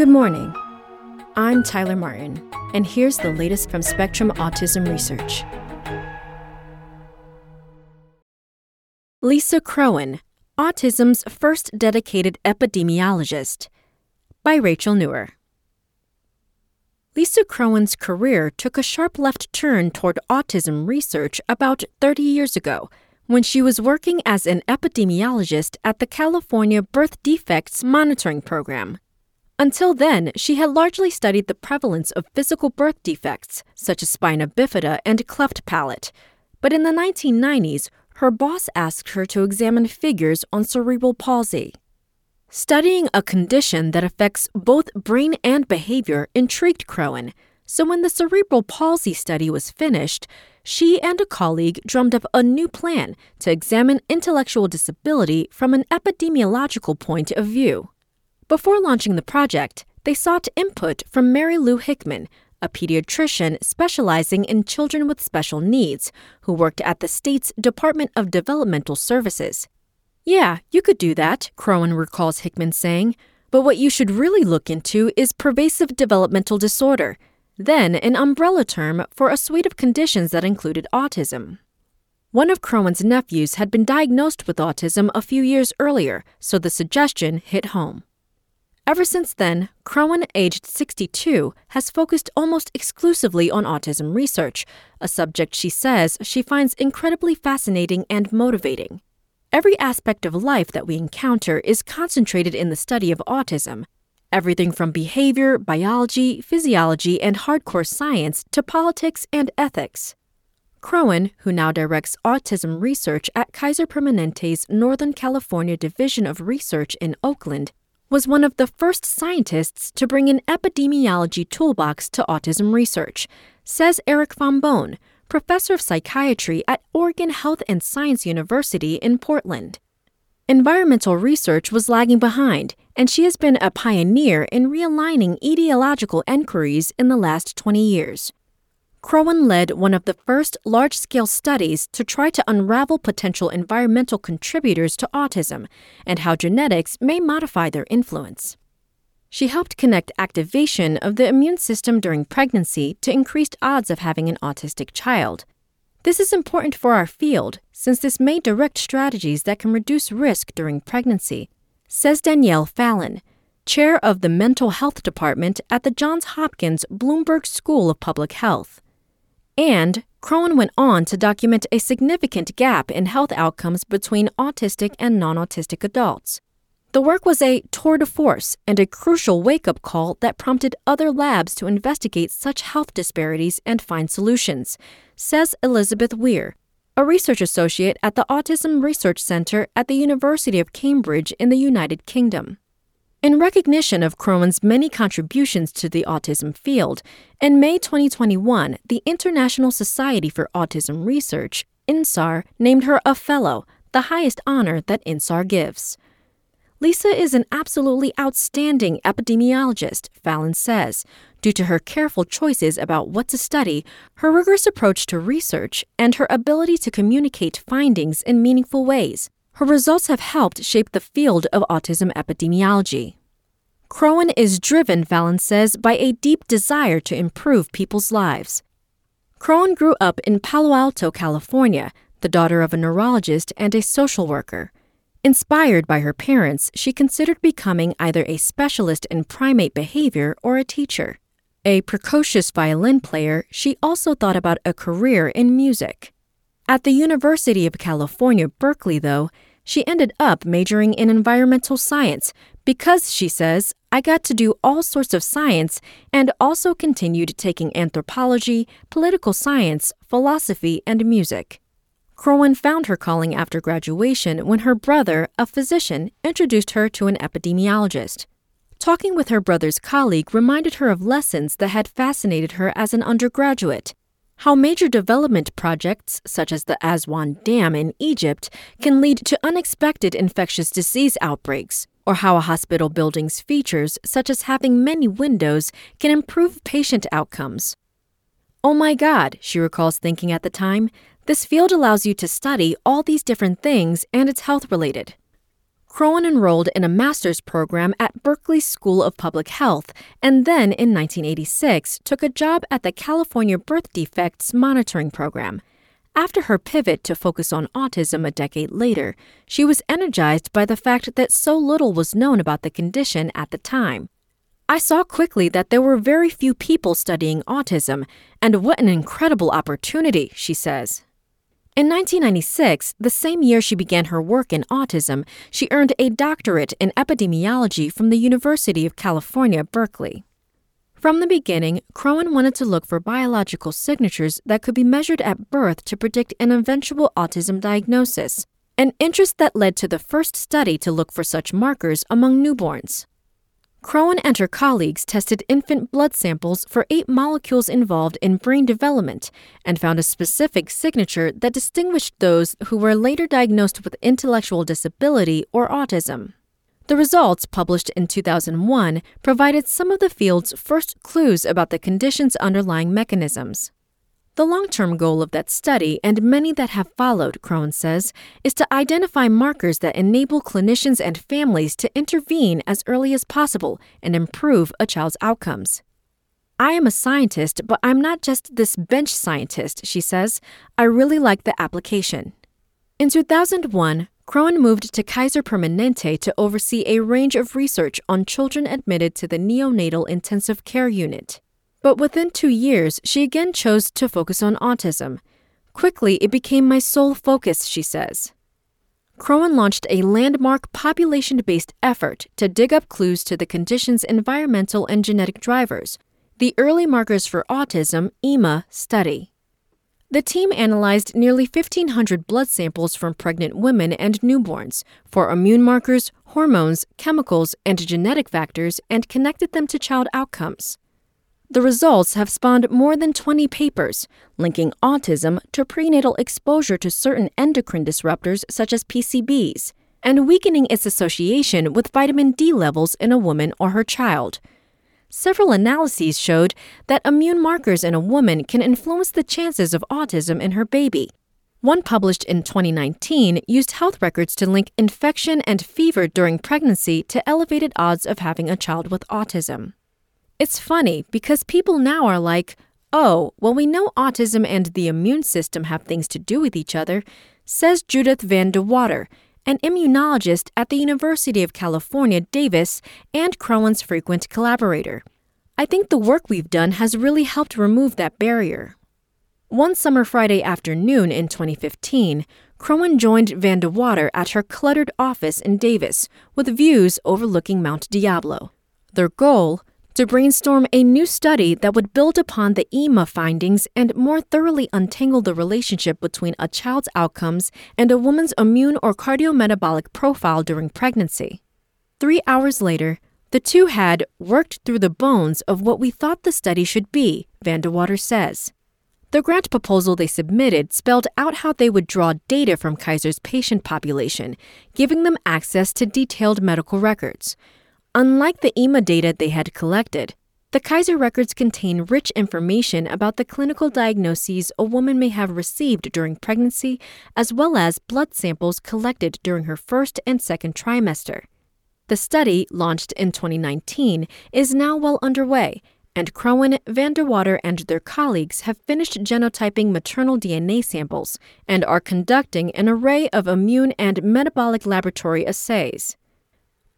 Good morning. I'm Tyler Martin, and here's the latest from Spectrum Autism Research. Lisa Croen, Autism's First Dedicated Epidemiologist, by Rachel Nuwer. Lisa Croen's career took a sharp left turn toward autism research about 30 years ago when she was working as an epidemiologist at the California Birth Defects Monitoring Program. Until then, she had largely studied the prevalence of physical birth defects, such as spina bifida and cleft palate. But in the 1990s, her boss asked her to examine figures on cerebral palsy. Studying a condition that affects both brain and behavior intrigued Croen, so when the cerebral palsy study was finished, she and a colleague drummed up a new plan to examine intellectual disability from an epidemiological point of view. Before launching the project, they sought input from Mary Lou Hickman, a pediatrician specializing in children with special needs, who worked at the state's Department of Developmental Services. Yeah, you could do that, Croen recalls Hickman saying, but what you should really look into is pervasive developmental disorder, then an umbrella term for a suite of conditions that included autism. One of Croen's nephews had been diagnosed with autism a few years earlier, so the suggestion hit home. Ever since then, Croen, aged 62, has focused almost exclusively on autism research, a subject she says she finds incredibly fascinating and motivating. Every aspect of life that we encounter is concentrated in the study of autism. Everything from behavior, biology, physiology, and hardcore science to politics and ethics. Croen, who now directs autism research at Kaiser Permanente's Northern California Division of Research in Oakland, was one of the first scientists to bring an epidemiology toolbox to autism research, says Eric Fombonne, professor of psychiatry at Oregon Health and Science University in Portland. Environmental research was lagging behind, and she has been a pioneer in realigning etiological inquiries in the last 20 years. Croen led one of the first large scale studies to try to unravel potential environmental contributors to autism and how genetics may modify their influence. She helped connect activation of the immune system during pregnancy to increased odds of having an autistic child. This is important for our field since this may direct strategies that can reduce risk during pregnancy, says Daniele Fallin, chair of the Mental Health Department at the Johns Hopkins Bloomberg School of Public Health. And Croen went on to document a significant gap in health outcomes between autistic and non autistic adults. The work was a tour de force and a crucial wake up call that prompted other labs to investigate such health disparities and find solutions, says Elizabeth Weir, a research associate at the Autism Research Center at the University of Cambridge in the United Kingdom. In recognition of Croen's many contributions to the autism field, in May 2021, the International Society for Autism Research, INSAR, named her a Fellow, the highest honor that INSAR gives. Lisa is an absolutely outstanding epidemiologist, Fallin says, due to her careful choices about what to study, her rigorous approach to research, and her ability to communicate findings in meaningful ways. Her results have helped shape the field of autism epidemiology. Croen is driven, Fallin says, by a deep desire to improve people's lives. Croen grew up in Palo Alto, California, the daughter of a neurologist and a social worker. Inspired by her parents, she considered becoming either a specialist in primate behavior or a teacher. A precocious violin player, she also thought about a career in music. At the University of California, Berkeley, though, she ended up majoring in environmental science because, she says, I got to do all sorts of science and also continued taking anthropology, political science, philosophy, and music. Croen found her calling after graduation when her brother, a physician, introduced her to an epidemiologist. Talking with her brother's colleague reminded her of lessons that had fascinated her as an undergraduate how major development projects, such as the Aswan Dam in Egypt, can lead to unexpected infectious disease outbreaks, or how a hospital building's features, such as having many windows, can improve patient outcomes. Oh my God, she recalls thinking at the time, this field allows you to study all these different things and it's health related. Croen enrolled in a master's program at Berkeley School of Public Health and then in 1986 took a job at the California Birth Defects Monitoring Program. After her pivot to focus on autism a decade later, she was energized by the fact that so little was known about the condition at the time. I saw quickly that there were very few people studying autism, and what an incredible opportunity, she says. In 1996, the same year she began her work in autism, she earned a doctorate in epidemiology from the University of California, Berkeley. From the beginning, Croen wanted to look for biological signatures that could be measured at birth to predict an eventual autism diagnosis, an interest that led to the first study to look for such markers among newborns. Croen and her colleagues tested infant blood samples for eight molecules involved in brain development and found a specific signature that distinguished those who were later diagnosed with intellectual disability or autism. The results, published in 2001, provided some of the field's first clues about the condition's underlying mechanisms. The long term goal of that study, and many that have followed, Croen says, is to identify markers that enable clinicians and families to intervene as early as possible and improve a child's outcomes. I am a scientist, but I'm not just this bench scientist, she says. I really like the application. In 2001, Croen moved to Kaiser Permanente to oversee a range of research on children admitted to the neonatal intensive care unit. But within two years, she again chose to focus on autism. Quickly, it became my sole focus, she says. Croen launched a landmark population based effort to dig up clues to the condition's environmental and genetic drivers, the Early Markers for Autism EMA study. The team analyzed nearly 1,500 blood samples from pregnant women and newborns for immune markers, hormones, chemicals, and genetic factors and connected them to child outcomes. The results have spawned more than 20 papers linking autism to prenatal exposure to certain endocrine disruptors such as PCBs and weakening its association with vitamin D levels in a woman or her child. Several analyses showed that immune markers in a woman can influence the chances of autism in her baby. One published in 2019 used health records to link infection and fever during pregnancy to elevated odds of having a child with autism. It's funny because people now are like, oh, well, we know autism and the immune system have things to do with each other, says Judith Van de Water, an immunologist at the University of California, Davis, and Croen's frequent collaborator. I think the work we've done has really helped remove that barrier. One summer Friday afternoon in 2015, Croen joined Van de Water at her cluttered office in Davis with views overlooking Mount Diablo. Their goal to brainstorm a new study that would build upon the EMA findings and more thoroughly untangle the relationship between a child's outcomes and a woman's immune or cardiometabolic profile during pregnancy. Three hours later, the two had worked through the bones of what we thought the study should be, Van de Water says. The grant proposal they submitted spelled out how they would draw data from Kaiser's patient population, giving them access to detailed medical records, Unlike the EMA data they had collected, the Kaiser records contain rich information about the clinical diagnoses a woman may have received during pregnancy, as well as blood samples collected during her first and second trimester. The study, launched in 2019, is now well underway, and Croen, Van de Water, and their colleagues have finished genotyping maternal DNA samples and are conducting an array of immune and metabolic laboratory assays.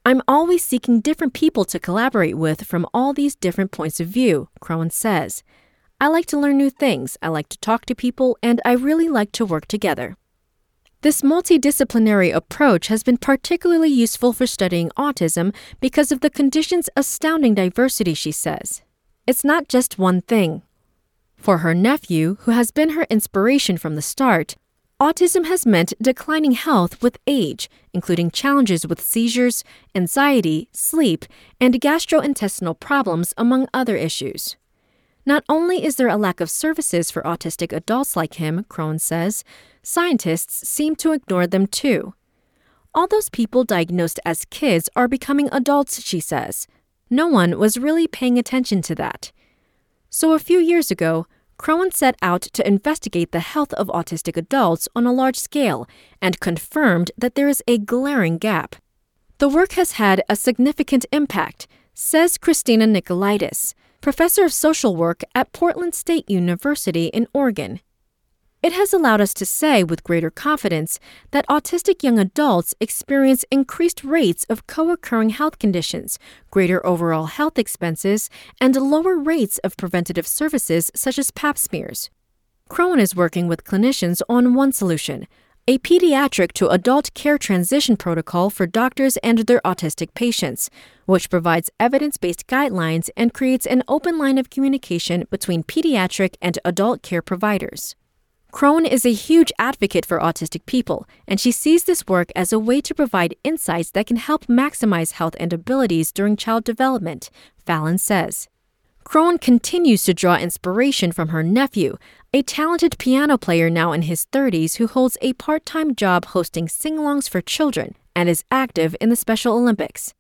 I'm always seeking different people to collaborate with from all these different points of view, Croen says. I like to learn new things, I like to talk to people, and I really like to work together. This multidisciplinary approach has been particularly useful for studying autism because of the condition's astounding diversity, she says. It's not just one thing. For her nephew, who has been her inspiration from the start, Autism has meant declining health with age, including challenges with seizures, anxiety, sleep, and gastrointestinal problems, among other issues. Not only is there a lack of services for autistic adults like him, Croen says, scientists seem to ignore them too. All those people diagnosed as kids are becoming adults, she says. No one was really paying attention to that. So a few years ago, Croen set out to investigate the health of autistic adults on a large scale and confirmed that there is a glaring gap. The work has had a significant impact, says Christina Nicolaidis, professor of social work at Portland State University in Oregon. It has allowed us to say with greater confidence that autistic young adults experience increased rates of co occurring health conditions, greater overall health expenses, and lower rates of preventative services such as pap smears. Croen is working with clinicians on one solution a pediatric to adult care transition protocol for doctors and their autistic patients, which provides evidence based guidelines and creates an open line of communication between pediatric and adult care providers. Croen is a huge advocate for autistic people, and she sees this work as a way to provide insights that can help maximize health and abilities during child development, Fallin says. Croen continues to draw inspiration from her nephew, a talented piano player now in his 30s who holds a part time job hosting sing alongs for children and is active in the Special Olympics.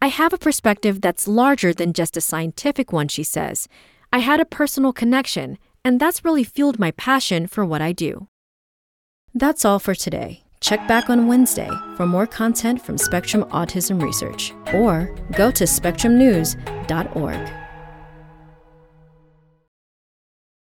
I have a perspective that's larger than just a scientific one, she says. I had a personal connection and that's really fueled my passion for what I do. That's all for today. Check back on Wednesday for more content from Spectrum Autism Research or go to spectrumnews.org.